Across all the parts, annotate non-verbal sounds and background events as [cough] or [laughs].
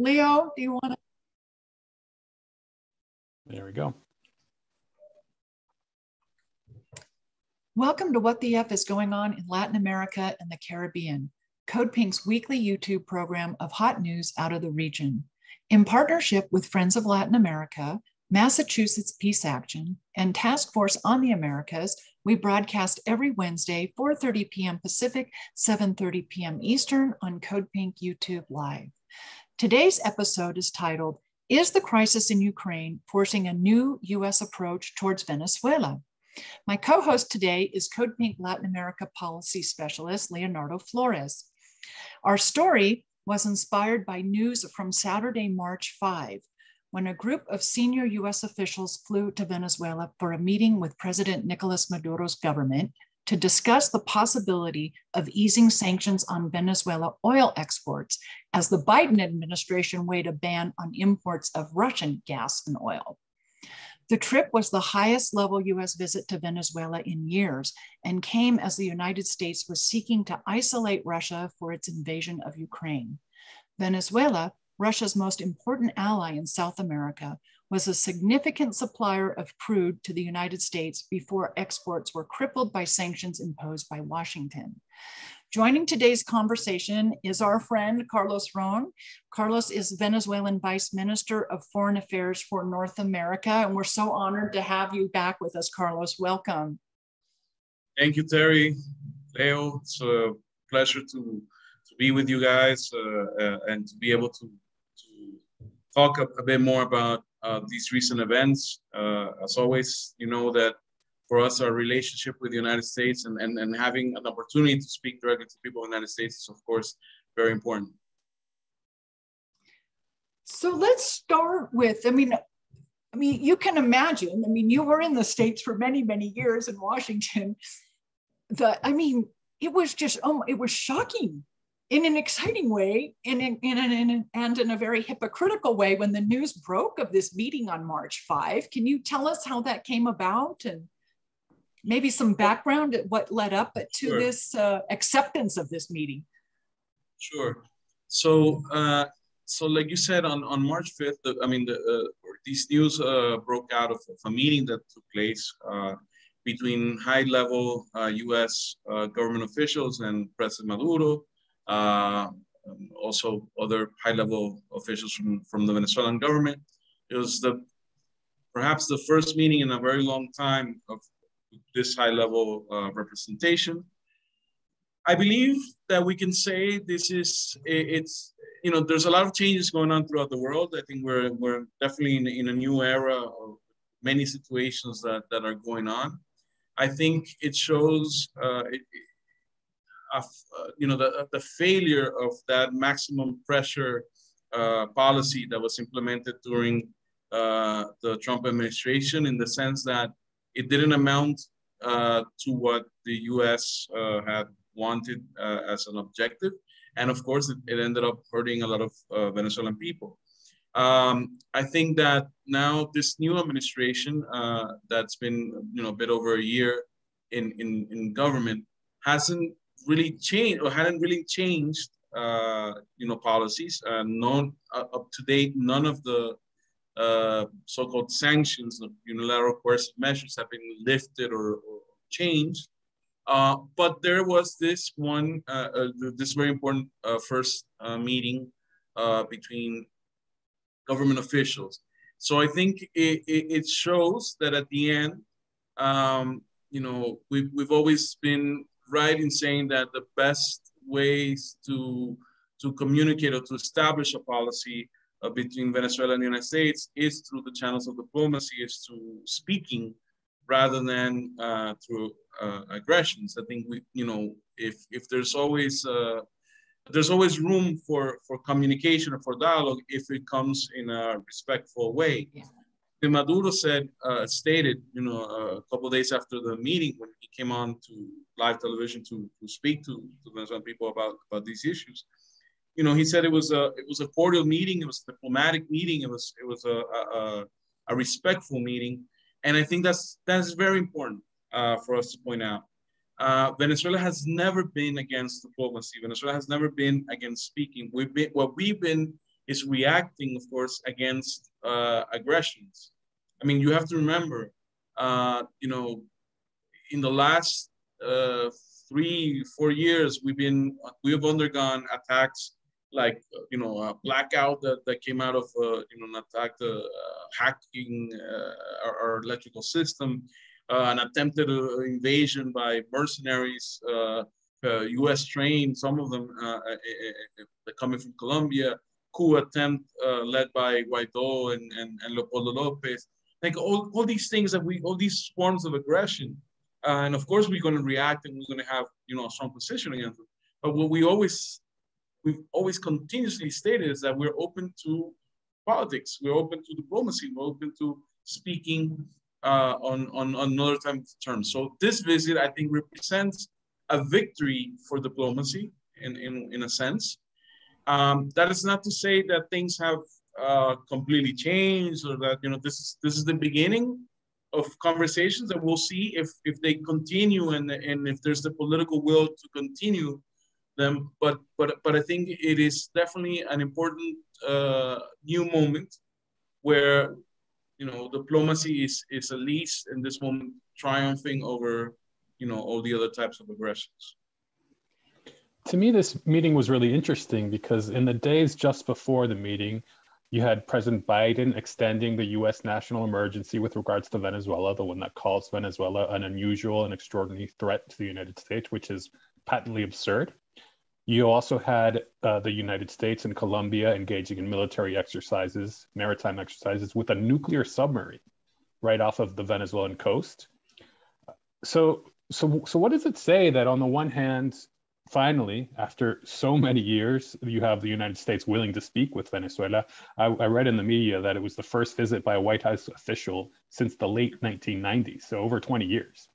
Leo, do you want to? There we go. Welcome to What the F is Going On in Latin America and the Caribbean, Code Pink's weekly YouTube program of hot news out of the region. In partnership with Friends of Latin America, Massachusetts Peace Action, and Task Force on the Americas, we broadcast every Wednesday, 4.30 p.m. Pacific, 7.30 p.m. Eastern on Code Pink YouTube Live. Today's episode is titled, Is the Crisis in Ukraine Forcing a New U.S. Approach Towards Venezuela? My co-host today is Code Pink Latin America Policy Specialist, Leonardo Flores. Our story was inspired by news from Saturday, March 5, when a group of senior US officials flew to Venezuela for a meeting with President Nicolas Maduro's government to discuss the possibility of easing sanctions on Venezuela oil exports as the Biden administration weighed a ban on imports of Russian gas and oil. The trip was the highest level US visit to Venezuela in years and came as the United States was seeking to isolate Russia for its invasion of Ukraine. Venezuela Russia's most important ally in South America, was a significant supplier of crude to the United States before exports were crippled by sanctions imposed by Washington. Joining today's conversation is our friend Carlos Ron. Carlos is Venezuelan Vice Minister of Foreign Affairs for North America, and we're so honored to have you back with us, Carlos. Welcome. Thank you, Terry. Leo, it's a pleasure to, to be with you guys uh, uh, and to be able to to talk a, a bit more about uh, these recent events. Uh, as always, you know that for us, our relationship with the United States and, and, and having an opportunity to speak directly to people in the United States is, of course, very important. So let's start with, I mean, I mean, you can imagine, I mean, you were in the States for many, many years in Washington. The, I mean, it was just, oh, it was shocking in an exciting way in, in, in, in, and in a very hypocritical way when the news broke of this meeting on March 5. Can you tell us how that came about and maybe some background at what led up to sure. this uh, acceptance of this meeting? Sure. So, uh, so like you said, on, on March 5th, the, I mean, the, uh, these news uh, broke out of, of, a meeting that took place uh, between high-level U.S. Uh, government officials and President Maduro, also other high-level officials from, from the Venezuelan government. It was the perhaps the first meeting in a very long time of this high-level uh, representation. I believe that we can say this is it's you know there's a lot of changes going on throughout the world. I think we're we're definitely in, in a new era of many situations that that are going on. I think it shows uh, it, uh, you know, the, the failure of that maximum pressure uh, policy that was implemented during uh, the Trump administration in the sense that it didn't amount uh, to what the US uh, had wanted uh, as an objective. And of course, it, it ended up hurting a lot of Venezuelan people. Um, I think that now this new administration that's been, you know, a bit over a year in, in, in government hasn't really changed or hadn't really changed, uh, you know, policies. Uh, uh, up to date, none of the uh, so-called sanctions, of unilateral coercive measures, have been lifted or, or changed. Uh, but there was this one, uh, uh, this very important uh, first uh, meeting uh, between government officials. So I think it, it, it shows that at the end, um, you know, we've, we've always been right in saying that the best ways to to communicate or to establish a policy uh, between Venezuela and the United States is through the channels of diplomacy, is through speaking rather than uh, through uh, aggressions. I think we, you know, if if there's always uh, there's always room for for communication or for dialogue if it comes in a respectful way. Yeah. Maduro said, uh, stated, you know, uh, a couple days after the meeting when he came on to live television to, to speak to, to Venezuelan people about, about these issues. You know, he said it was a it was a cordial meeting, it was a diplomatic meeting, it was it was a, a, a respectful meeting, and I think that's that's very important uh, for us to point out. Uh, Venezuela has never been against diplomacy. Venezuela has never been against speaking. We've been what we've been is reacting, of course, against uh, aggressions. I mean, you have to remember, uh, you know, in the last uh, three, four years, we've been we have undergone attacks like you know a blackout that, that came out of uh, you know an attack uh, hacking uh, our, our, electrical system, uh, an attempted uh, invasion by mercenaries, U.S. trained, some of them coming from Colombia, coup attempt led by Guaido and, and, and Leopoldo Lopez. Like all, all these things that we, all these forms of aggression uh, and of course, we're going to react and we're going to have, you know, a strong position against it. But what we always, we've always continuously stated is that we're open to politics. We're open to diplomacy. We're open to speaking uh, on, on, on another time terms. So this visit, I think, represents a victory for diplomacy in, in, in a sense. Um, that is not to say that things have uh, completely changed or that, you know, this is, this is the beginning of conversations that we'll see if if they continue and and if there's the political will to continue them. But but but I think it is definitely an important uh, new moment where you know diplomacy is is at least in this moment triumphing over you know all the other types of aggressions. To me, this meeting was really interesting because in the days just before the meeting, you had President Biden extending the US national emergency with regards to Venezuela, the one that calls Venezuela an unusual and extraordinary threat to the United States, which is patently absurd. You also had uh, the United States and Colombia engaging in military exercises, maritime exercises, with a nuclear submarine right off of the Venezuelan coast. So, so, so what does it say that on the one hand, finally, after so many years, you have the United States willing to speak with Venezuela. I, I, read in the media that it was the first visit by a White House official since the late 1990s, so over 20 years.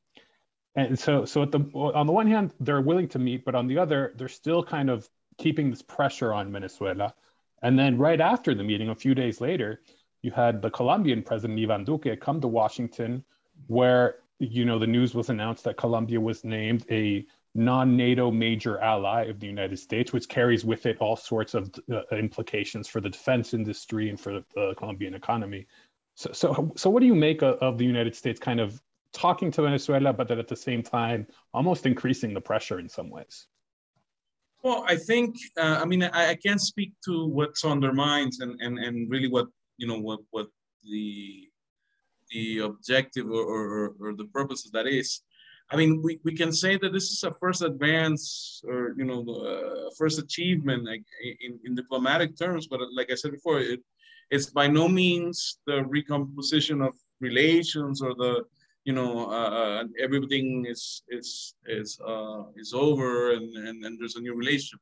And so, so the on the one hand, they're willing to meet, but on the other, they're still kind of keeping this pressure on Venezuela. And then right after the meeting, a few days later, you had the Colombian president Ivan Duque come to Washington, where you know the news was announced that Colombia was named a non-NATO major ally of the United States, which carries with it all sorts of uh, implications for the defense industry and for the Colombian economy. So, so, so what do you make of, of the United States kind of talking to Venezuela, but that at the same time almost increasing the pressure in some ways? Well, I think, uh, I mean, I, I, can't speak to what's on their minds and, and, and really what, you know, what, what the, the objective or, or, or the purpose of that is. I mean, we, we can say that this is a first advance or, you know, uh, first achievement like, in, in diplomatic terms. But like I said before, it, it's by no means the recomposition of relations or the, you know, uh, uh everything is, is, is, uh, is over and, and, and there's a new relationship.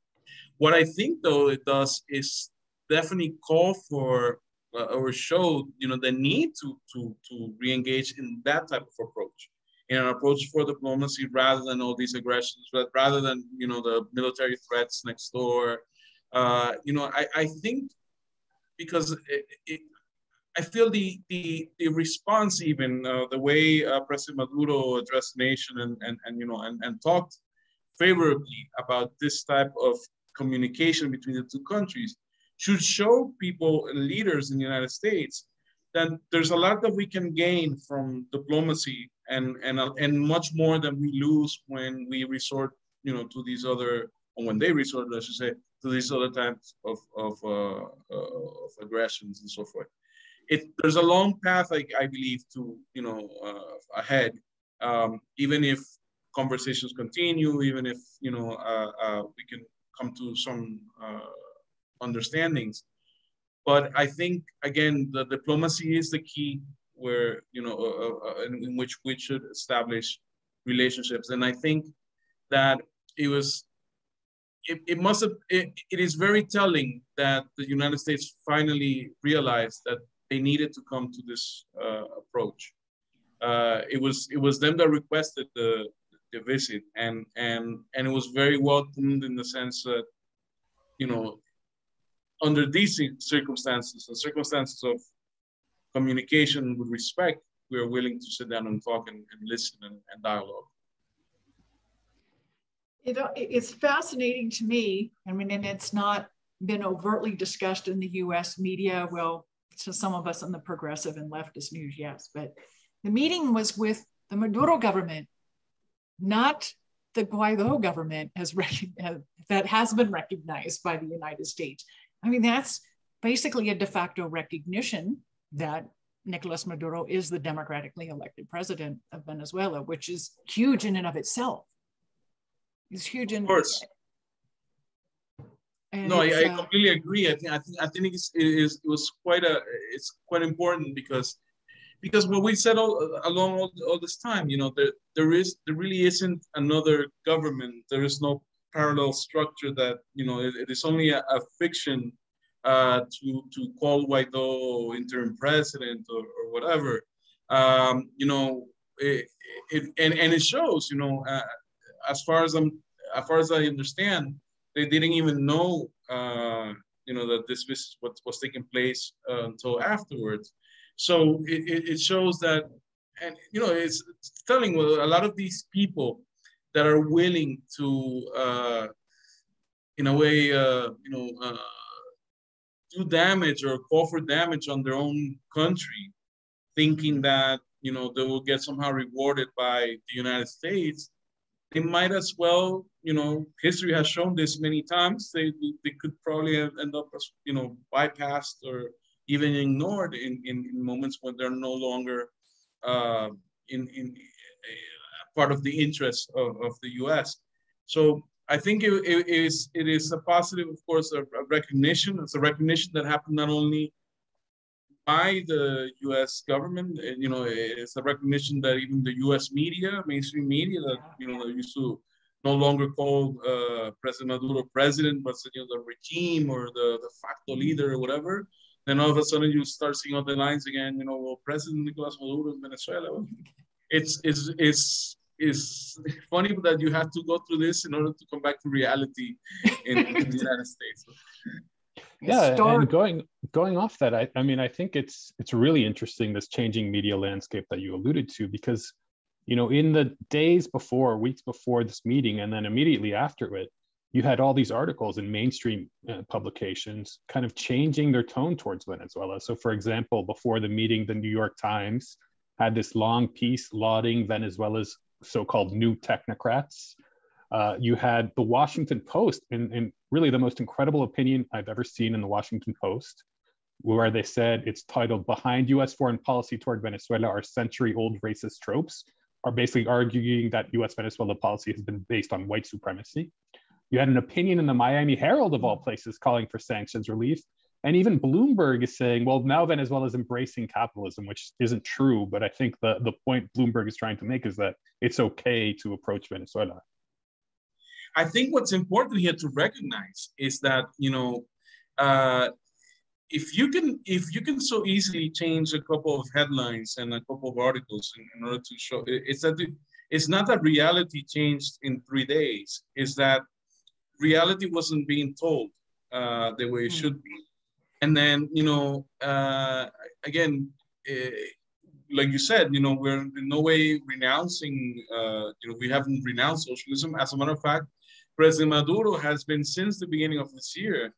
What I think, though, it does is definitely call for uh, or show, you know, the need to, to, to re-engage in that type of approach in an approach for diplomacy rather than all these aggressions, but rather than you know the military threats next door. Uh, you know, I, I think because it, it, I feel the the, the response even uh, the way uh, President Maduro addressed the nation and, and, and you know and, and talked favorably about this type of communication between the two countries should show people and leaders in the United States that there's a lot that we can gain from diplomacy and and uh, and much more than we lose when we resort, you know, to these other or when they resort, I should say, to these other types of of, uh, uh, of aggressions and so forth. It there's a long path, I, I believe, to you know uh, ahead. Um, even if conversations continue, even if you know uh, uh, we can come to some understandings. But I think again, the diplomacy is the key where you know uh, uh, uh, in, in, which we should establish relationships. And i think that it was it, it must have it, it is very telling that the united states finally realized that they needed to come to this uh, approach. Uh, it was it was them that requested the the visit. And and and it was very welcomed in the sense that you know under these circumstances the circumstances of communication with respect, we are willing to sit down and talk and, and listen and, and dialogue. You know, it's fascinating to me. I mean, and it's not been overtly discussed in the US media. Well, to some of us on the progressive and leftist news, yes, but the meeting was with the Maduro government, not the Guaido government has [laughs] that has been recognized by the United States. I mean, that's basically a de facto recognition that Nicolas Maduro is the democratically elected president of Venezuela, which is huge in and of itself. It's huge in of course. And no, I, I, uh, completely agree. I think I think I think it's, it, is, it was quite a it's quite important because because what we said all along all, all this time, you know, there there is there really isn't another government. There is no parallel structure that you know it, it is only a, a fiction uh, to to call Guaido interim president or, or whatever. Um, you know, it, it, and and it shows. You know, uh, as far as I'm as far as I understand, they didn't even know, uh, you know, that this was what was taking place uh, until afterwards. So it, it shows that, and you know, it's, telling a lot of these people that are willing to, uh, in a way, uh, you know, uh, do damage or call for damage on their own country, thinking that you know they will get somehow rewarded by the United States they might as well, you know, history has shown this many times. They, they could probably end up, as, you know, bypassed or even ignored in, in, in moments when they're no longer uh, in, in part of the interest of, of the U.S. So I think it, it is it is a positive, of course, a, recognition. It's a recognition that happened not only by the U.S. government. You know, it's a recognition that even the U.S. media, mainstream media, that you know, used to no longer call uh, President Maduro president, but you know, the regime or the the facto leader or whatever. Then all of a sudden you start seeing all the lines again. You know, well, President Nicolas Maduro in Venezuela. It's it's it's it's funny that you have to go through this in order to come back to reality in, in the United States. Yeah start... and going going off that I, I mean i think it's it's really interesting this changing media landscape that you alluded to because you know in the days before weeks before this meeting and then immediately after it you had all these articles in mainstream uh, publications kind of changing their tone towards venezuela. So for example before the meeting the new york times had this long piece lauding venezuela's so-called new technocrats uh, you had the Washington Post, and, and really the most incredible opinion I've ever seen in the Washington Post, where they said it's titled Behind US Foreign Policy Toward Venezuela Are Century Old Racist Tropes, are basically arguing that US Venezuela policy has been based on white supremacy. You had an opinion in the Miami Herald, of all places, calling for sanctions relief. And even Bloomberg is saying, well, now Venezuela is embracing capitalism, which isn't true. But I think the, the point Bloomberg is trying to make is that it's okay to approach Venezuela. I think what's important here to recognize is that you know uh, if you can if you can so easily change a couple of headlines and a couple of articles in, in order to show it's that it's not that reality changed in three days. It's that reality wasn't being told uh, the way it mm-hmm. should be, and then you know uh, again. Uh, like you said, you know, we're in no way renouncing, uh, you know, we haven't renounced socialism. As a matter of fact, President Maduro has been since the beginning of this year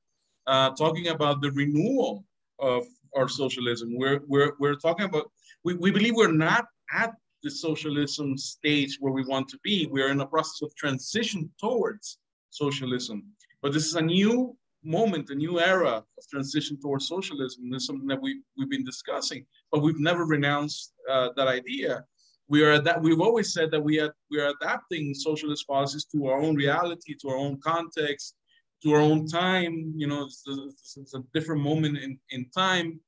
uh, talking about the renewal of our socialism. We're, we're, we're talking about, we, we believe we're not at the socialism stage where we want to be. We're in a process of transition towards socialism. But this is a new moment, a new era of transition towards socialism. Is something that we, we've been discussing, but we've never renounced uh, that idea we are that we've always said that we are we are adapting socialist policies to our own reality, to our own context, to our own time. You know, it's, it's, it's a different moment in, in time.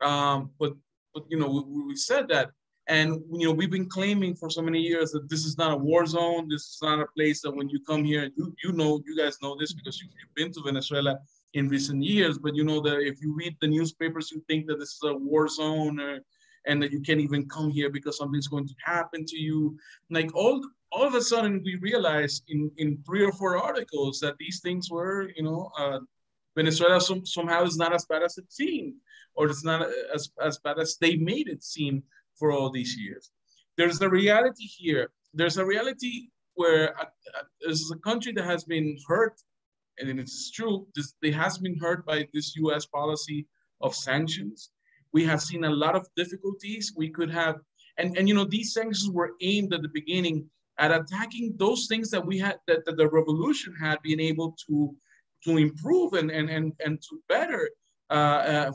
Um, but but you know, we, we said that, and you know, we've been claiming for so many years that this is not a war zone. This is not a place that when you come here, you you know, you guys know this because you, you've been to Venezuela in recent years. But you know that if you read the newspapers, you think that this is a war zone or and that you can't even come here because something's going to happen to you. Like all all of a sudden we realized in, in three or four articles that these things were, you know, uh, Venezuela some, somehow is not as bad as it seemed, or it's not as, as bad as they made it seem for all these years. There's a reality here. There's a reality where uh, uh, this is a country that has been hurt and it's true, this, it has been hurt by this US policy of sanctions. We have seen a lot of difficulties. We could have, and, and you know, these sanctions were aimed at the beginning at attacking those things that we had, that, that the revolution had been able to, to improve and, and, and, and to better, uh, uh,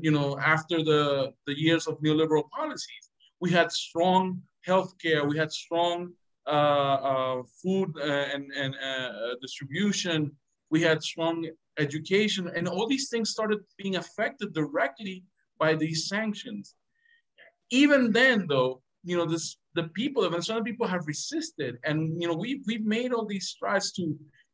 you know, after the, the years of neoliberal policies. We had strong healthcare, we had strong uh, uh, food uh, and, and distribution, we had strong education, and all these things started being affected directly by these sanctions. Even then, though, you know, this the people, the Venezuelan people have resisted, and you know, we we've made all these strides to,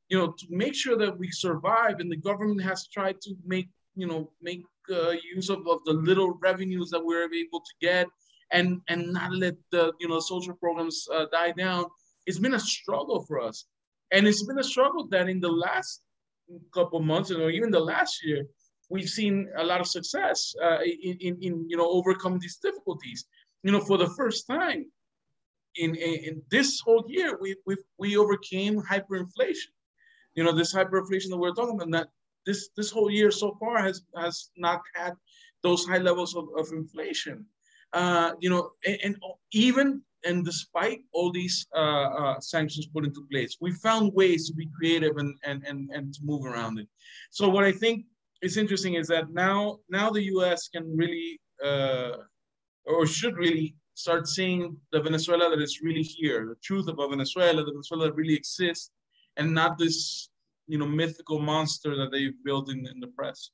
you know, to make sure that we survive, and the government has tried to make, you know, make uh, use of, of the little revenues that we're able to get and and not let the you know social programs uh, die down. It's been a struggle for us, and it's been a struggle that in the last couple months, or even the last year, we've seen a lot of success uh, in, in, in you know overcoming these difficulties. You know, for the first time in, in, in this whole year, we we we overcame hyperinflation. You know, this hyperinflation that we're talking about, that this this whole year so far has has not had those high levels of, of inflation. Uh, you know, and, and, even and despite all these uh, uh, sanctions put into place, we found ways to be creative and, and, and, and to move around it. So what I think is interesting is that now now the U.S. can really uh, or should really start seeing the Venezuela that is really here, the truth about Venezuela, the Venezuela that really exists, and not this you know mythical monster that they've built in, in the press.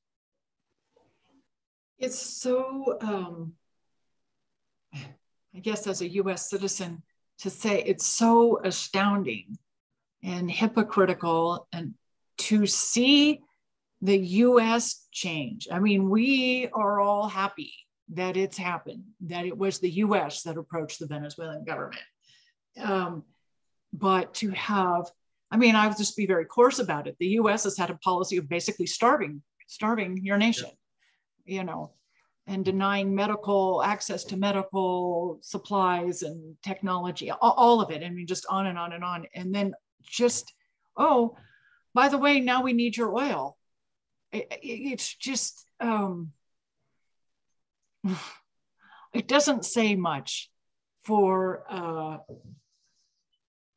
It's so um, I guess as a US citizen, to say it's so astounding and hypocritical and to see the US change. I mean, we are all happy that it's happened, that it was the US that approached the Venezuelan government. Um, but to have, I mean, I'll just be very coarse about it. The US has had a policy of basically starving, starving your nation, yeah. you know, and denying medical access to medical supplies and technology, all, all of it. I mean, just on and on and on. And then just, oh, by the way, now we need your oil. It, it, it's just, um, [sighs] it doesn't say much for uh,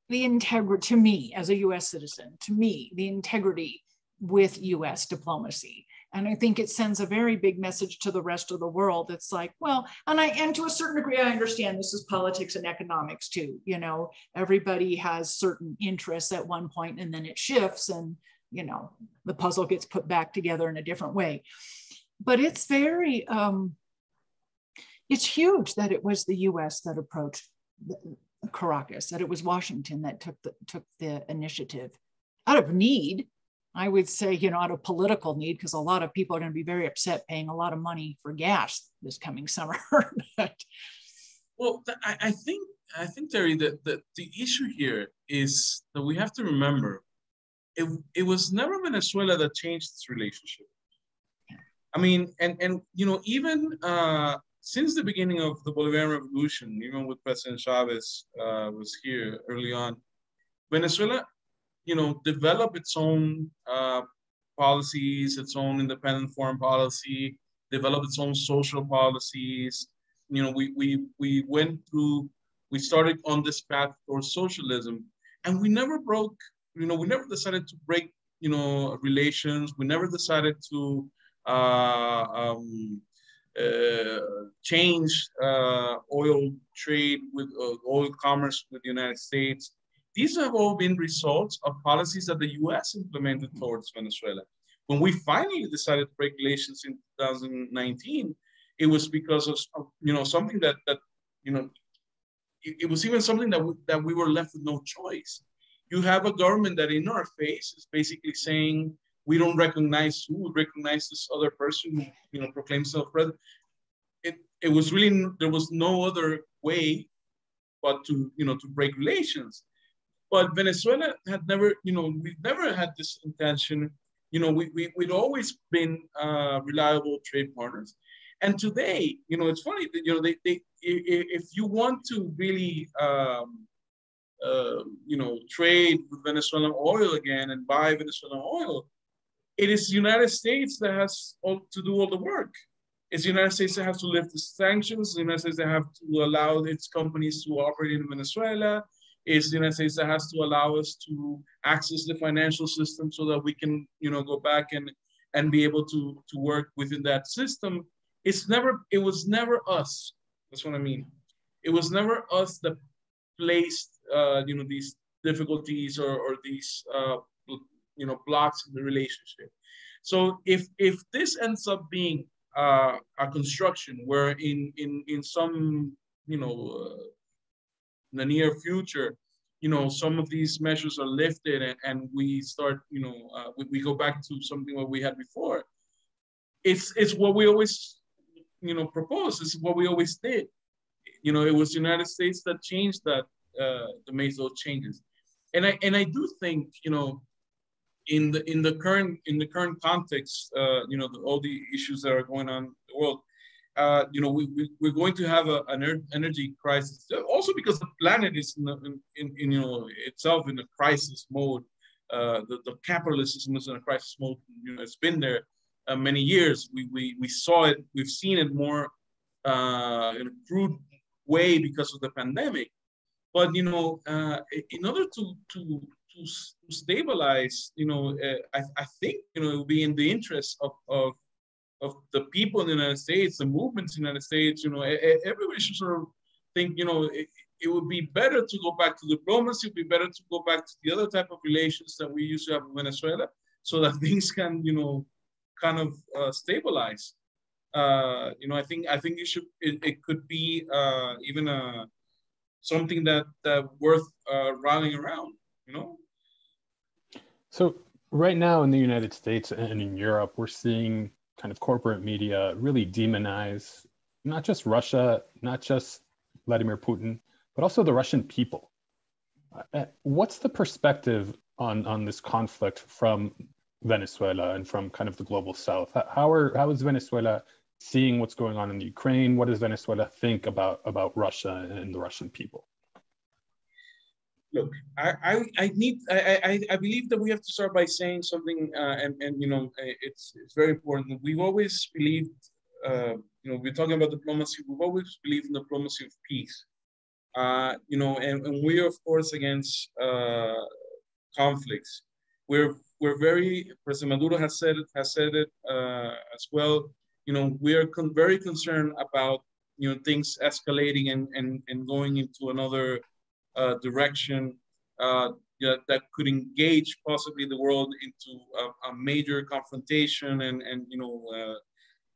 the integrity, to me as a US citizen, to me, the integrity with US diplomacy. And I think it sends a very big message to the rest of the world. It's like, well, and I, and to a certain degree, I understand this is politics and economics too. You know, everybody has certain interests at one point and then it shifts and, you know, the puzzle gets put back together in a different way. But it's very, um, it's huge that it was the US that approached Caracas, that it was Washington that took the, took the initiative out of need I would say, you know, out of political need, because a lot of people are going to be very upset paying a lot of money for gas this coming [laughs] summer. but, well, I, I, think I think Terry that, that the issue here is that we have to remember it, it was never Venezuela that changed its relationship. I mean, and and you know, even uh, since the beginning of the Bolivarian Revolution, even with President Chavez uh, was here early on, Venezuela you know, develop its own uh, policies, its own independent foreign policy, develop its own social policies. You know, we, we, we went through, we started on this path towards socialism and we never broke, you know, we never decided to break, you know, relations. We never decided to uh, um, change uh, oil trade with uh, oil commerce with the United States. These have all been results of policies that the US implemented towards Venezuela. When we finally decided relations in 2019, it was because of, you know, something that, that you know, it, it was even something that we, that we were left with no choice. You have a government that in our face is basically saying, we don't recognize who would recognize this other person who, you know, proclaims self-president. It, it was really, there was no other way but to, you know, to break relations. But Venezuela had never, you know, we've never had this intention. You know, we, we, we'd always been uh, reliable trade partners. And today, you know, it's funny that, you know, they, they, if you want to really um, uh, you know, trade with Venezuelan oil again and buy Venezuelan oil, it is the United States that has all, to do all the work. It's the United States that has to lift the sanctions. The United States that have to allow its companies to operate in Venezuela. It's the United States that has to allow us to access the financial system so that we can, you know, go back and and be able to to work within that system. It's never. It was never us. That's what I mean. It was never us that placed, uh, you know, these difficulties or, or these, uh, you know, blocks in the relationship. So if if this ends up being uh, a construction where in in in some you know uh, in the near future you know some of these measures are lifted and, and we start you know uh, we, we go back to something what we had before it's it's what we always you know proposed it's what we always did. You know it was the united states that changed that uh, made those changes. And i and i do think you know in the in the current in the current context, uh, you know, the, all the issues that are going on in the world, uh, you know, we, we are going to have a, an energy crisis. Also because the planet is in, the, in, in, in you know itself in a crisis mode. Uh, the, the capitalist system is in a crisis mode. You know, it's been there uh, many years. We, we we saw it. We've seen it more uh, in a crude way because of the pandemic. But you know, uh, in order to to to, to stabilize, you know, uh, I, I think, you know, it would be in the interest of, of, of the people in the United States, the movements in the United States, you know, everybody should sort of think, you know, it, it would be better to go back to diplomacy, it would be better to go back to the other type of relations that we used to have in Venezuela so that [laughs] things can, you know, kind of uh, stabilize. Uh, you know, I think I think it should it, it could be uh, even a something that that worth uh, rallying around. You know, so right now in the United States and in Europe, we're seeing kind of corporate media really demonize not just Russia, not just Vladimir Putin, but also the Russian people. Uh, what's the perspective on, on this conflict from Venezuela and from kind of the global south? How, are, how is Venezuela seeing what's going on in the Ukraine? What does Venezuela think about, about Russia and the Russian people? Look, I, I, I need, I, I, I believe that we have to start by saying something, uh, and, and, you know, it's, it's very important. We've always believed, uh, you know, we're talking about diplomacy, we've always believed in diplomacy of peace. Uh, you know, and, and we're of course against uh, conflicts. We're, we're very, President Maduro has said it, has said it uh, as well. You know, we are con very concerned about, you know, things escalating and, and, and going into another direction uh, that could engage possibly the world into a, a major confrontation. And, and you know, uh,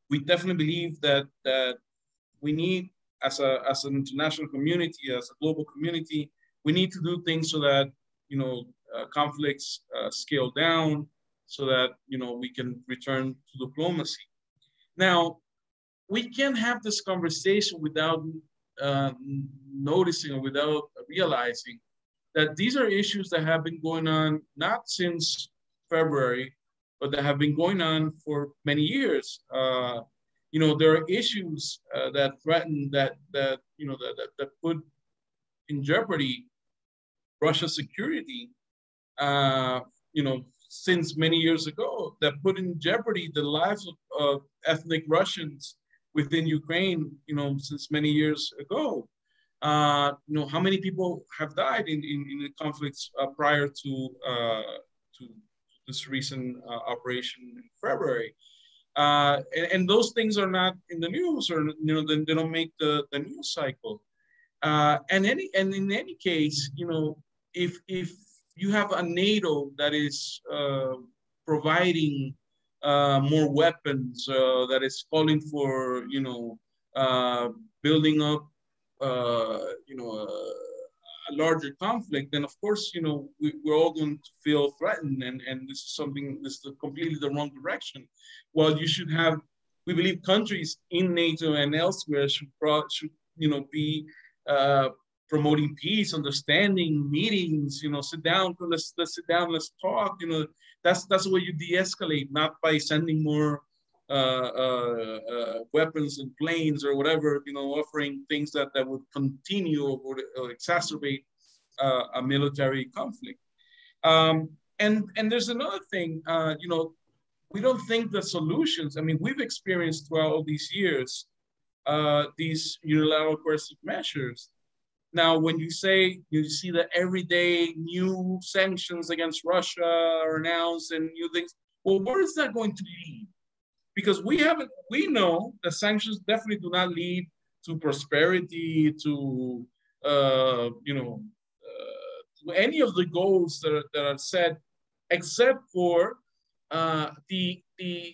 we definitely believe that, that we need, as, a, as an international community, as a global community, we need to do things so that, you know, uh, conflicts uh, scale down so that, you know, we can return to diplomacy. Now, we can't have this conversation without uh, noticing or without realizing that these are issues that have been going on not since February, but that have been going on for many years. Uh, you know, there are issues uh, that threaten that that you know that, that, that put in jeopardy Russia's security. Uh, you know, since many years ago, that put in jeopardy the lives of, of ethnic Russians within Ukraine, you know, since many years ago. Uh, you know, how many people have died in, in, in the conflicts uh, prior to, uh, to this recent uh, operation in February? Uh, and, and, those things are not in the news or, you know, they, they don't make the, the news cycle. And, any, and in any case, you know, if, if you have a NATO that is providing more weapons, that is calling for, you know, building up, you know, a, a, larger conflict, then of course, you know, we, are all going to feel threatened. And, and this is something, this is completely the wrong direction. Well, you should have, we believe countries in NATO and elsewhere should, should you know, be uh, promoting peace, understanding, meetings, you know, sit down, let's, let's sit down, let's talk, you know, that's, that's the way you de-escalate, not by sending more uh, uh, uh, weapons and planes or whatever, you know, offering things that, that would continue or, or exacerbate uh, a military conflict. Um, and and there's another thing, uh, you know, we don't think the solutions. I mean, we've experienced throughout all these years uh, these unilateral coercive measures. Now, when you say you see that everyday new sanctions against Russia are announced and new things, well, where is that going to lead? Because we haven't, we know that sanctions definitely do not lead to prosperity, to uh, you know, uh, to any of the goals that are, that are set, except for uh, the the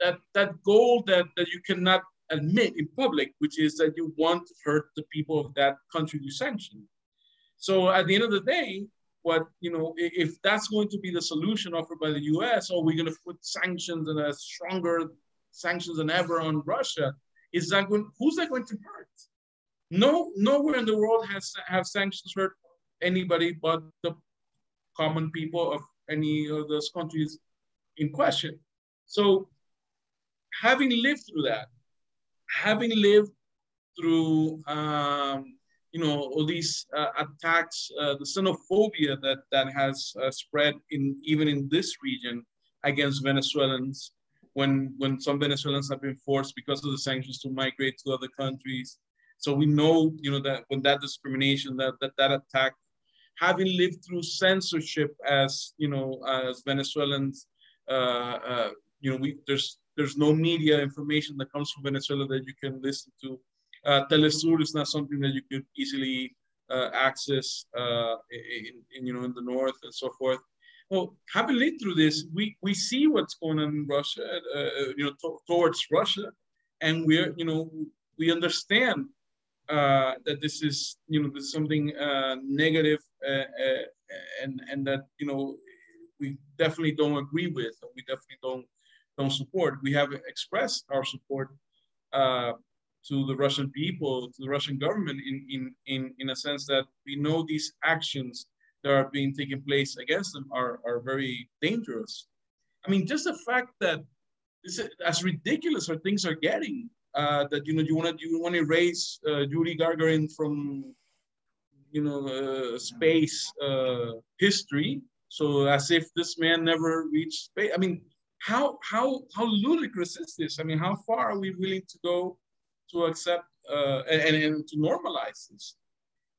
that that goal that that you cannot admit in public, which is that you want to hurt the people of that country you sanction. So at the end of the day, what you know, if that's going to be the solution offered by the U.S., or we're going to put sanctions and a stronger sanctions than ever on Russia, is that going? Who's that going to hurt? No, nowhere in the world has have sanctions hurt anybody but the common people of any of those countries in question. So, having lived through that, having lived through um, you know all these uh, attacks, uh, the xenophobia that that has uh, spread in even in this region against Venezuelans, when when some Venezuelans have been forced because of the sanctions to migrate to other countries. So we know you know that when that discrimination, that that that attack, having lived through censorship as you know as Venezuelans, uh, uh, you know we there's there's no media information that comes from Venezuela that you can listen to. Uh, Telesur is not something that you could easily uh, access uh, in, in, you know, in the north and so forth. Well, having lived through this, we, we see what's going on in Russia, uh, uh, you know, to, towards Russia, and we're, you know, we understand uh, that this is, you know, there's something negative, and and that you know, we definitely don't agree with, and we definitely don't don't support. We have expressed our support uh, to the Russian people, to the Russian government, in, in, in, in a sense that we know these actions that are being taken place against them are, are very dangerous. I mean, just the fact that this, as ridiculous as things are getting, uh, that you know you want to you want to erase uh, Yuri Gagarin from you know uh, space uh, history, so as if this man never reached space. I mean, how how how ludicrous is this? I mean, how far are we willing to go to accept uh, and, and to normalize this?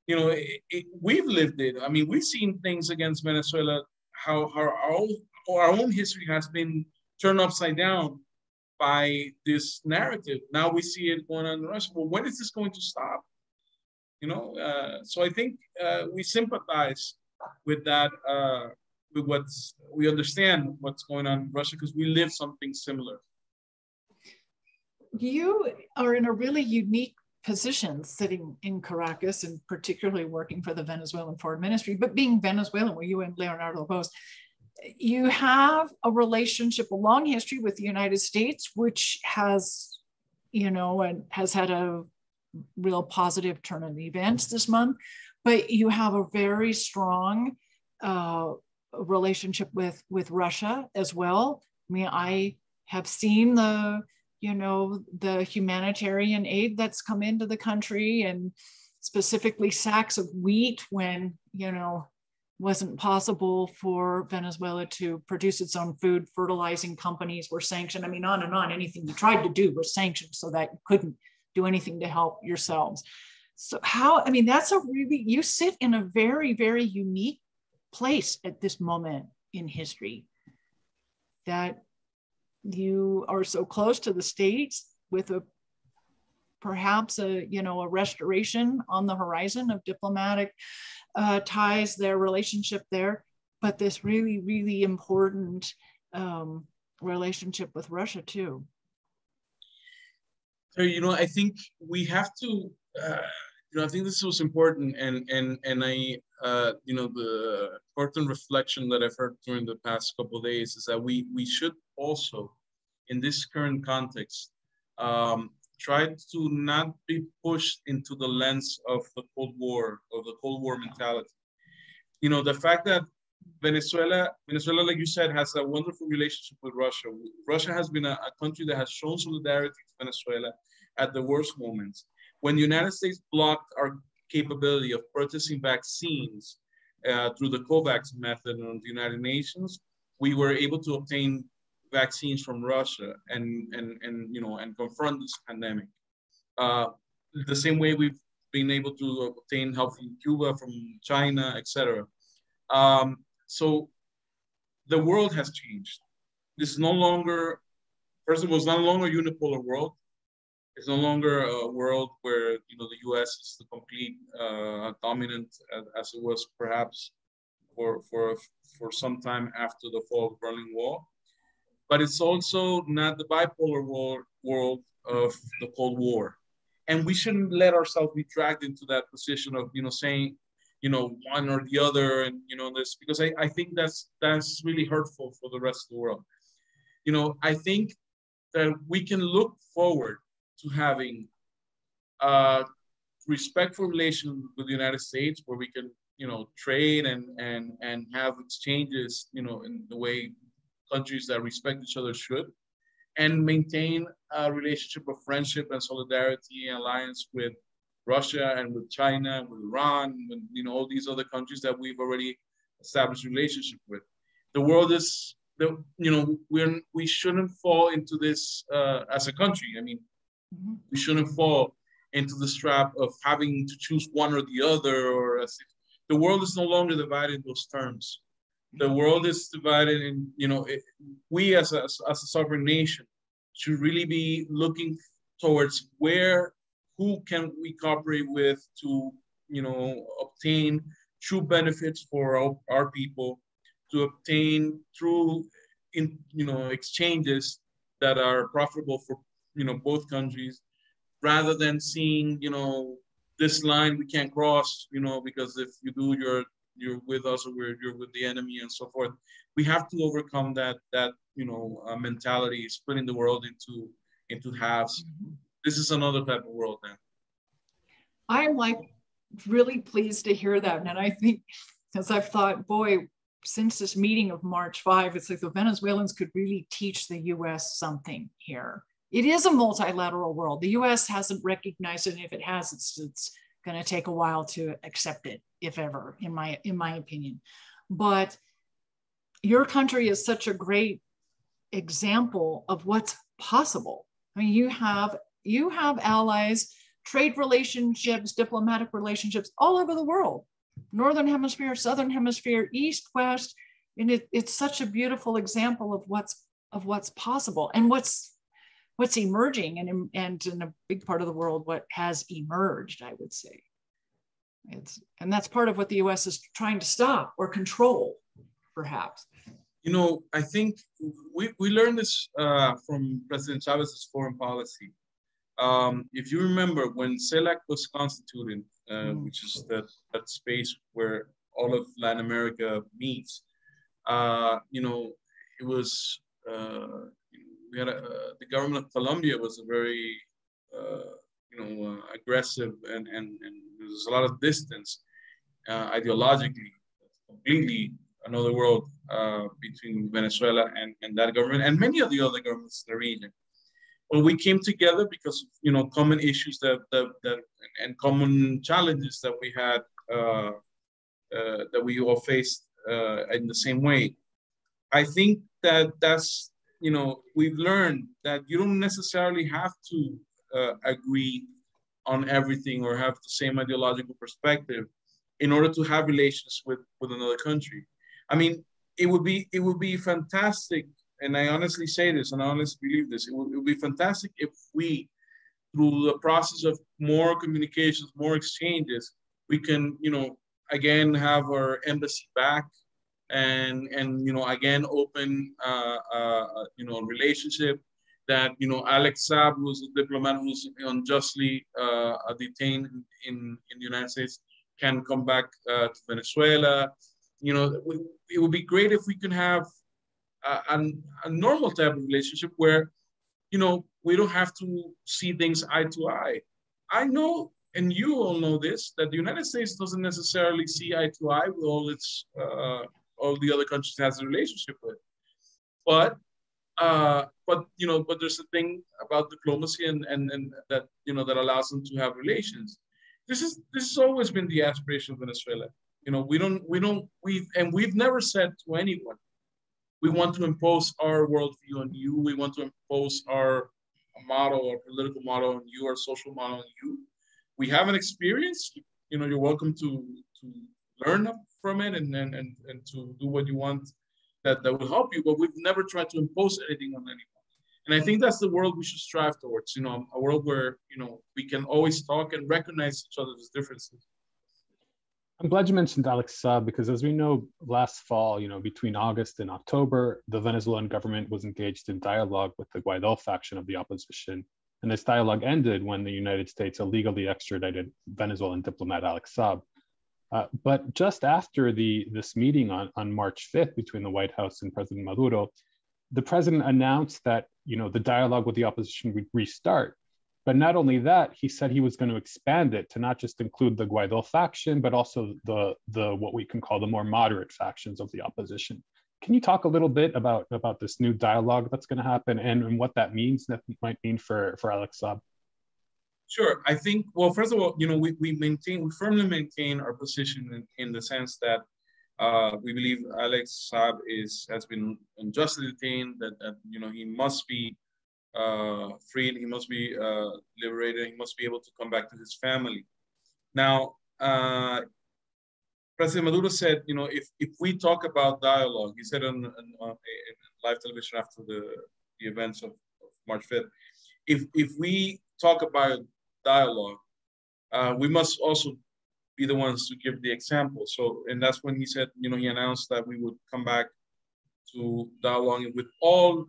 You know, it, it, we've lived it. I mean, we've seen things against Venezuela. How, how our own our own history has been turned upside down by this narrative. Now we see it going on in Russia. Well, when is this going to stop? You know, uh, so I think uh, we sympathize with that uh, what's we understand what's going on in Russia because we live something similar. You are in a really unique position sitting in Caracas and particularly working for the Venezuelan Foreign Ministry, but being Venezuelan, where you and Leonardo both, you have a relationship, a long history with the United States, which has, you know, and has had a real positive turn of events this month, but you have a very strong uh, relationship with with Russia as well. I mean, I have seen the you know the humanitarian aid that's come into the country and specifically sacks of wheat when you know wasn't possible for Venezuela to produce its own food. Fertilizing companies were sanctioned. I mean, on and on. Anything you tried to do was sanctioned so that you couldn't do anything to help yourselves. So, how, I mean, that's a really, you sit in a very, very unique place at this moment in history that you are so close to the states with a perhaps a you know a restoration on the horizon of diplomatic uh, ties their relationship there. But this really really important um, relationship with russia too. So you know i think we have to uh, you know i think this was important and and and i uh, you know, the important reflection that I've heard during the past couple days is that we we should also, in this current context, um, try to not be pushed into the lens of the Cold War of the Cold War mentality. You know, the fact that Venezuela, Venezuela, like you said, has a wonderful relationship with Russia. Russia has been a, a country that has shown solidarity to Venezuela at the worst moments. When the United States blocked our capability of purchasing vaccines uh, through the COVAX method on the United Nations, we were able to obtain vaccines from Russia and, and, and, you know, and confront this pandemic. Uh, the same way we've been able to obtain help from Cuba, from China, etc. Um, so the world has changed. This is no longer, first of all, it's no longer a unipolar world. It's no longer a world where you know the U.S. is the complete uh, dominant as, as, it was perhaps for for for some time after the fall of Berlin Wall. But it's also not the bipolar war, world of the Cold War, and we shouldn't let ourselves be dragged into that position of you know saying you know one or the other and you know this because I, I think that's that's really hurtful for the rest of the world. You know i think that we can look forward to having a respectful relation with the United States where we can, you know, trade and and and have exchanges, you know, in the way countries that respect each other should, and maintain a relationship of friendship and solidarity and alliance with Russia and with China, and with Iran, with you know all these other countries that we've already established relationship with. The world is the you know we're we shouldn't fall into this uh, as a country. I mean, Mm-hmm. We shouldn't fall into the trap of having to choose one or the other, or as if the world is no longer divided in those terms. The world is divided and you know, it, we as a, as a sovereign nation should really be looking towards where, who can we cooperate with to, you know, obtain true benefits for our, our people, to obtain true, in, you know, exchanges that are profitable for you know both countries, rather than seeing you know this line we can't cross, you know, because if you do, you're you're with us or we're, you're with the enemy and so forth. We have to overcome that that you know uh, mentality, splitting the world into into halves. This is another type of world now. I'm like really pleased to hear that, and I think as I've thought, boy, since this meeting of March 5, it's like the Venezuelans could really teach the US something here it is a multilateral world. The US hasn't recognized it. And if it has, it's, it's going to take a while to accept it, if ever, in my, in my opinion. But your country is such a great example of what's possible. I mean, you have you have allies, trade relationships, diplomatic relationships all over the world, northern hemisphere, southern hemisphere, east, west, and it, it's such a beautiful example of what's of what's possible and what's what's emerging and, and in a big part of the world what has emerged i would say it's and that's part of what the us is trying to stop or control perhaps you know i think we, we learned this uh, from president chavez's foreign policy um, if you remember when CELAC was constituted uh, mm. which is that, that space where all of latin america meets uh, you know it was uh, we had a, uh, the government of Colombia was a very uh, you know uh, aggressive and, and and there's a lot of distance ideologically, completely another world between Venezuela and, and that government and many of the other governments in the region. Well, we came together because you know common issues that that, that and common challenges that we had uh, uh, that we all faced uh, in the same way. I think that that's you know, we've learned that you don't necessarily have to uh, agree on everything or have the same ideological perspective in order to have relations with, with another country. I mean, it would be it would be fantastic, and I honestly say this, and I honestly believe this. It would, it would be fantastic if we, through the process of more communications, more exchanges, we can, you know, again have our embassy back and and you know again open uh, uh, you know relationship that you know Alex Saab, who's a diplomat who's unjustly uh, detained in in the United States, can come back uh, to Venezuela. You know, it would be great if we can have a, a, normal type of relationship where, you know, we don't have to see things eye to eye. I know, and you all know this, that the United States doesn't necessarily see eye to eye with all its uh, all the other countries has a relationship with. But uh, but you know, but there's a thing about diplomacy and, and and that you know that allows them to have relations. this is this has always been the aspiration of Venezuela. You know, we don't we don't we've and we've never said to anyone, we want to impose our worldview on you. We want to impose our model or political model on you, our social model on you. We have an experience. You know, you're welcome to to learn from it and and and, and to do what you want that that will help you. But we've never tried to impose anything on anyone. And I think that's the world we should strive towards. You know, a world where you know we can always talk and recognize each other's differences. I'm glad you mentioned Alex Saab uh, because, as we know, last fall, you know, between August and October, the Venezuelan government was engaged in dialogue with the Guaido faction of the opposition. And this dialogue ended when the United States illegally extradited Venezuelan diplomat Alex Saab. Uh, but just after the, this meeting on, on March 5th between the White House and President Maduro, the president announced that you know the dialogue with the opposition would restart. But not only that, he said he was going to expand it to not just include the Guaido faction, but also the, the what we can call the more moderate factions of the opposition. Can you talk a little bit about, about this new dialogue that's going to happen and, and what that means, that might mean for, for Alex Saab? Sure. I think, well, first of all, you know, we, we maintain, we firmly maintain our position in, in the sense that uh, we believe Alex Saab is has been unjustly detained. That, that you know he must be uh, freed. He must be uh, liberated. He must be able to come back to his family. Now, uh, President Maduro said, you know, if, if we talk about dialogue, he said on, on, on live television after the, the events of, of, March 5th, if, if we talk about dialogue, uh, we must also be the ones to give the example. So, and that's when he said, you know, he announced that we would come back to dialogue with all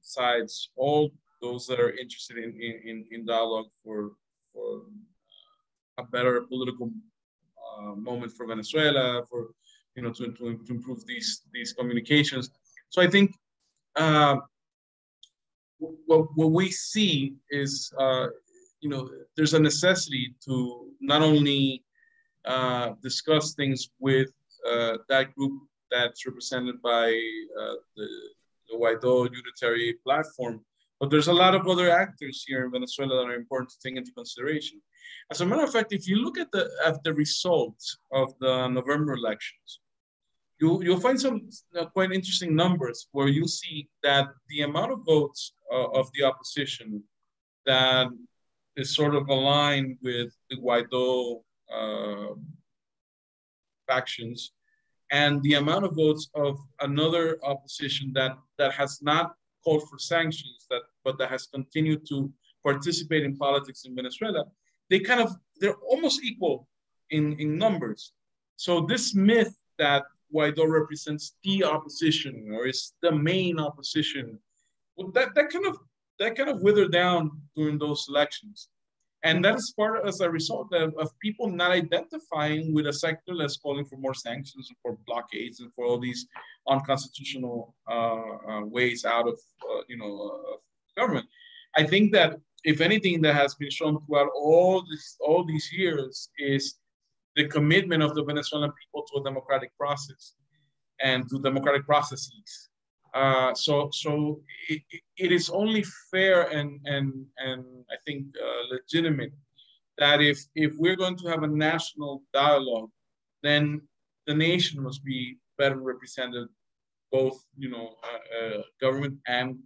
sides, all those that are interested in, in, in dialogue for, for a better political uh, moment for Venezuela, for, you know, to, to, to, improve these, these communications. So I think uh, what, what we see is, uh, you know, there's a necessity to not only uh, discuss things with uh, that group that's represented by uh, the, the Guaido unitary platform. But there's a lot of other actors here in Venezuela that are important to take into consideration. As a matter of fact, if you look at the at the results of the November elections, you, you'll find some uh, quite interesting numbers where you see that the amount of votes uh, of the opposition that is sort of aligned with the Guaido uh, factions and the amount of votes of another opposition that, that has not called for sanctions, that but that has continued to participate in politics in Venezuela, they kind of they're almost equal in, in numbers. So this myth that Guaido represents the opposition or is the main opposition, well, that, that kind of that kind of withered down during those elections. And that is part as a result of, of, people not identifying with a sector that's calling for more sanctions, and for blockades, and for all these unconstitutional uh, uh, ways out of, uh, you know, government. I think that if anything that has been shown throughout all this, all these years is the commitment of the Venezuelan people to a democratic process and to democratic processes. Uh, so so it, it is only fair and and and I think uh, legitimate that if if we're going to have a national dialogue, then the nation must be better represented, both you know uh, uh government and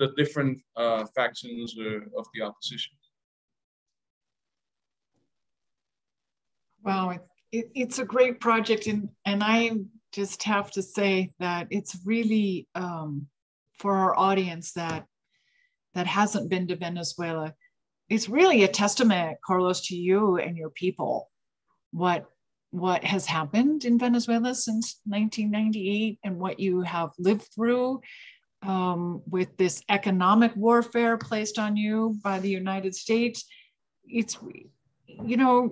the different uh, factions of the opposition. Wow, it, it, it's a great project, and and I just have to say that it's really um, for our audience that that hasn't been to Venezuela. It's really a testament, Carlos, to you and your people. What what has happened in Venezuela since 1998 and what you have lived through um, with this economic warfare placed on you by the United States. It's, you know,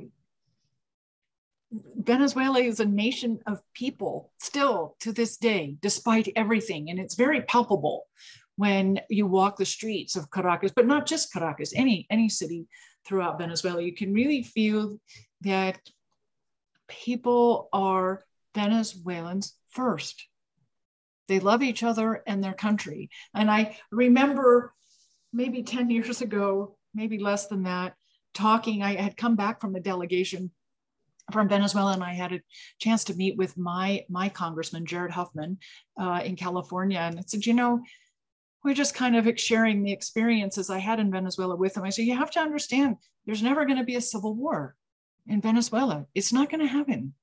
Venezuela is a nation of people still to this day, despite everything. And it's very palpable when you walk the streets of Caracas, but not just Caracas, any, any city throughout Venezuela. You can really feel that people are Venezuelans first. They love each other and their country. And I remember maybe 10 years ago, maybe less than that, talking. I had come back from a delegation from Venezuela, and I had a chance to meet with my my congressman Jared Huffman uh, in California, and I said, you know, we're just kind of sharing the experiences I had in Venezuela with him. I said, you have to understand, there's never going to be a civil war in Venezuela. It's not going to happen.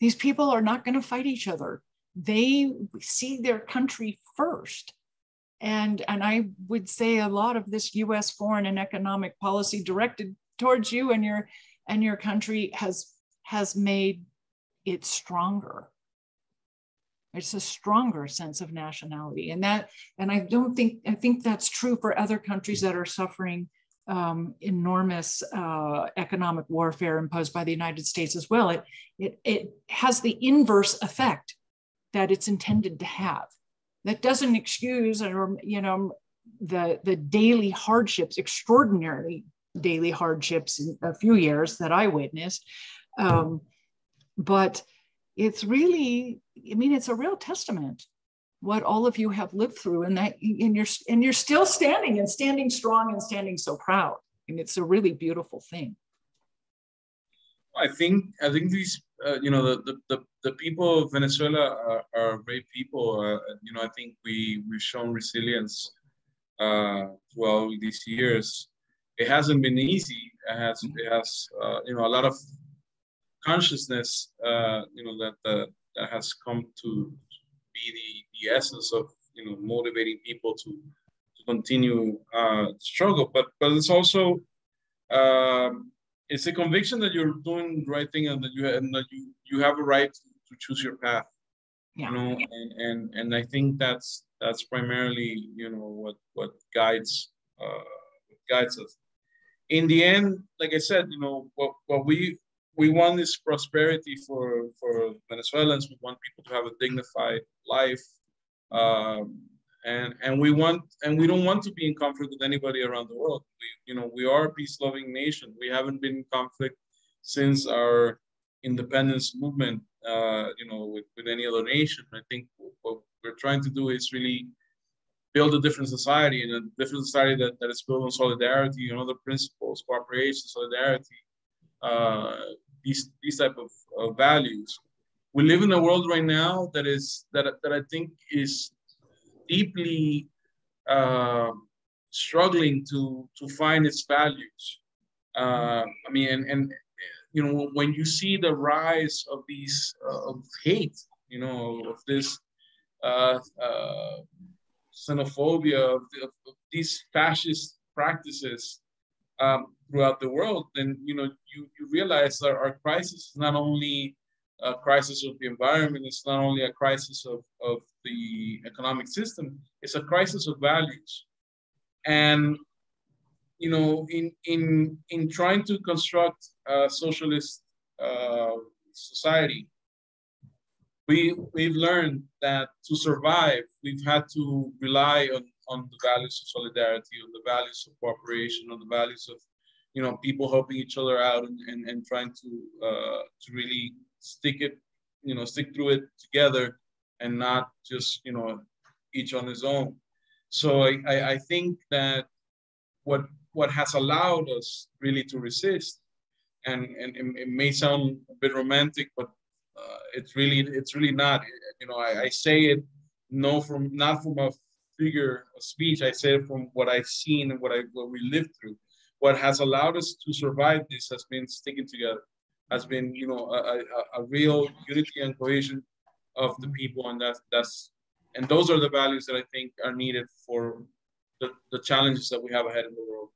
These people are not going to fight each other. They see their country first. And, and I would say a lot of this US foreign and economic policy directed towards you and your and your country has has made it stronger. It's a stronger sense of nationality. And that, and I don't think, I think that's true for other countries that are suffering um, enormous uh, economic warfare imposed by the United States as well. It, it, it has the inverse effect that it's intended to have. That doesn't excuse or, you know, the, the daily hardships, extraordinary daily hardships in a few years that I witnessed. Um, but it's really, I mean, it's a real testament what all of you have lived through and that and you're and you're still standing and standing strong and standing so proud. And it's a really beautiful thing. I think i think these uh, you know the, the, the the people of venezuela are, are great people. Uh, you know i think we we've shown resilience uh throughout these years. It hasn't been easy. It has it has uh, you know a lot of consciousness uh you know that uh, that has come to be the, the essence of you know motivating people to to continue uh, struggle. But but it's also um, it's a conviction that you're doing the right thing and that you and that you you have a right to, to choose your path. Yeah. You know, and, and and I think that's that's primarily you know what what guides uh, what guides us. In the end, like I said, you know what what we we want this prosperity for for Venezuelans. We want people to have a dignified life, um, and and we want and we don't want to be in conflict with anybody around the world. We you know we are a peace-loving nation. We haven't been in conflict since our independence movement. Uh, you know, with, with any other nation. I think what we're trying to do is really build a different society and a different society that, that is built on solidarity and other principles, cooperation, solidarity, uh, these these type of, of values. We live in a world right now that is that that I think is deeply uh, struggling to to find its values. Uh, I mean, and, and you know when you see the rise of these uh, of hate, you know, of this uh, uh, xenophobia, of, of, of, these fascist practices, um, throughout the world, then you know you, you realize that our crisis is not only a crisis of the environment, it's not only a crisis of, of the economic system, it's a crisis of values. And you know, in in in trying to construct a socialist uh, society, we we've learned that to survive, we've had to rely on on the values of solidarity, on the values of cooperation, on the values of you know people helping each other out and, and, and trying to uh, to really stick it you know stick through it together and not just you know each on his own. So I, I, I think that what what has allowed us really to resist and and it, it may sound a bit romantic but uh, it's really it's really not. You know I, I say it no from not from a figure of speech. I say it from what i've seen and what i what we lived through what has allowed us to survive this has been sticking together, has been you know a, a, a real unity and cohesion of the people, and that's that's and those are the values that I think are needed for the, the challenges that we have ahead in the world.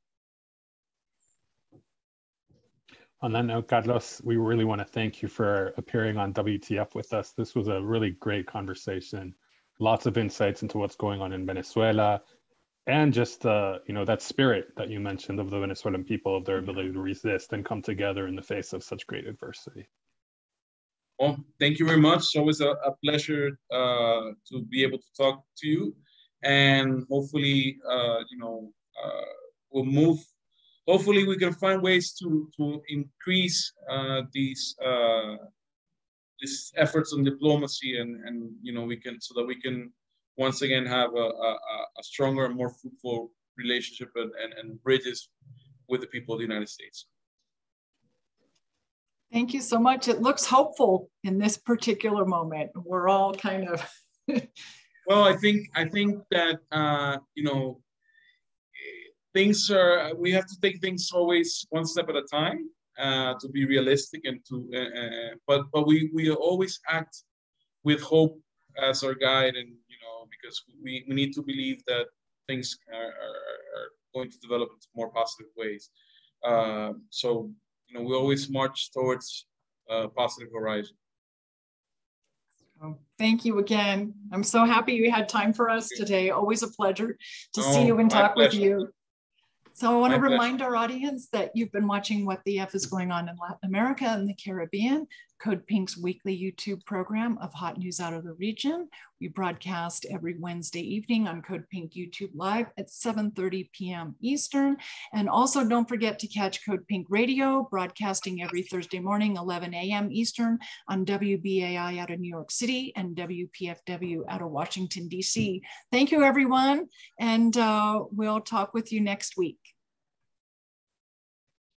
On that note, Carlos, we really want to thank you for appearing on WTF with us. This was a really great conversation. Lots of insights into what's going on in Venezuela, and just uh, you know that spirit that you mentioned of the Venezuelan people, of their ability to resist and come together in the face of such great adversity. Well, thank you very much. It's always a, a pleasure uh, to be able to talk to you, and hopefully, uh, you know, uh, we'll move. Hopefully, we can find ways to to increase uh, these uh, these efforts on diplomacy, and and you know, we can so that we can once again have a, a, a stronger and more fruitful relationship and, and, and bridges with the people of the United States. Thank you so much. It looks hopeful in this particular moment. We're all kind of. [laughs] well, I think I think that uh, you know things are. We have to take things always one step at a time uh, to be realistic and to. Uh, uh but but we we always act with hope as our guide, and because we, we need to believe that things are, are, are going to develop into more positive ways. Uh, so you know, we always march towards a positive horizon. Oh, thank you again. I'm so happy you had time for us today. Always a pleasure to oh, see you and talk pleasure. with you. So I want to remind our audience that you've been watching What the F is Going On in Latin America and the Caribbean, Code Pink's weekly YouTube program of hot news out of the region. We broadcast every Wednesday evening on Code Pink YouTube Live at 7.30 p.m. Eastern. And also don't forget to catch Code Pink Radio, broadcasting every Thursday morning, 11 a.m. Eastern on WBAI out of New York City and WPFW out of Washington, D.C. Thank you, everyone. And uh, we'll talk with you next week.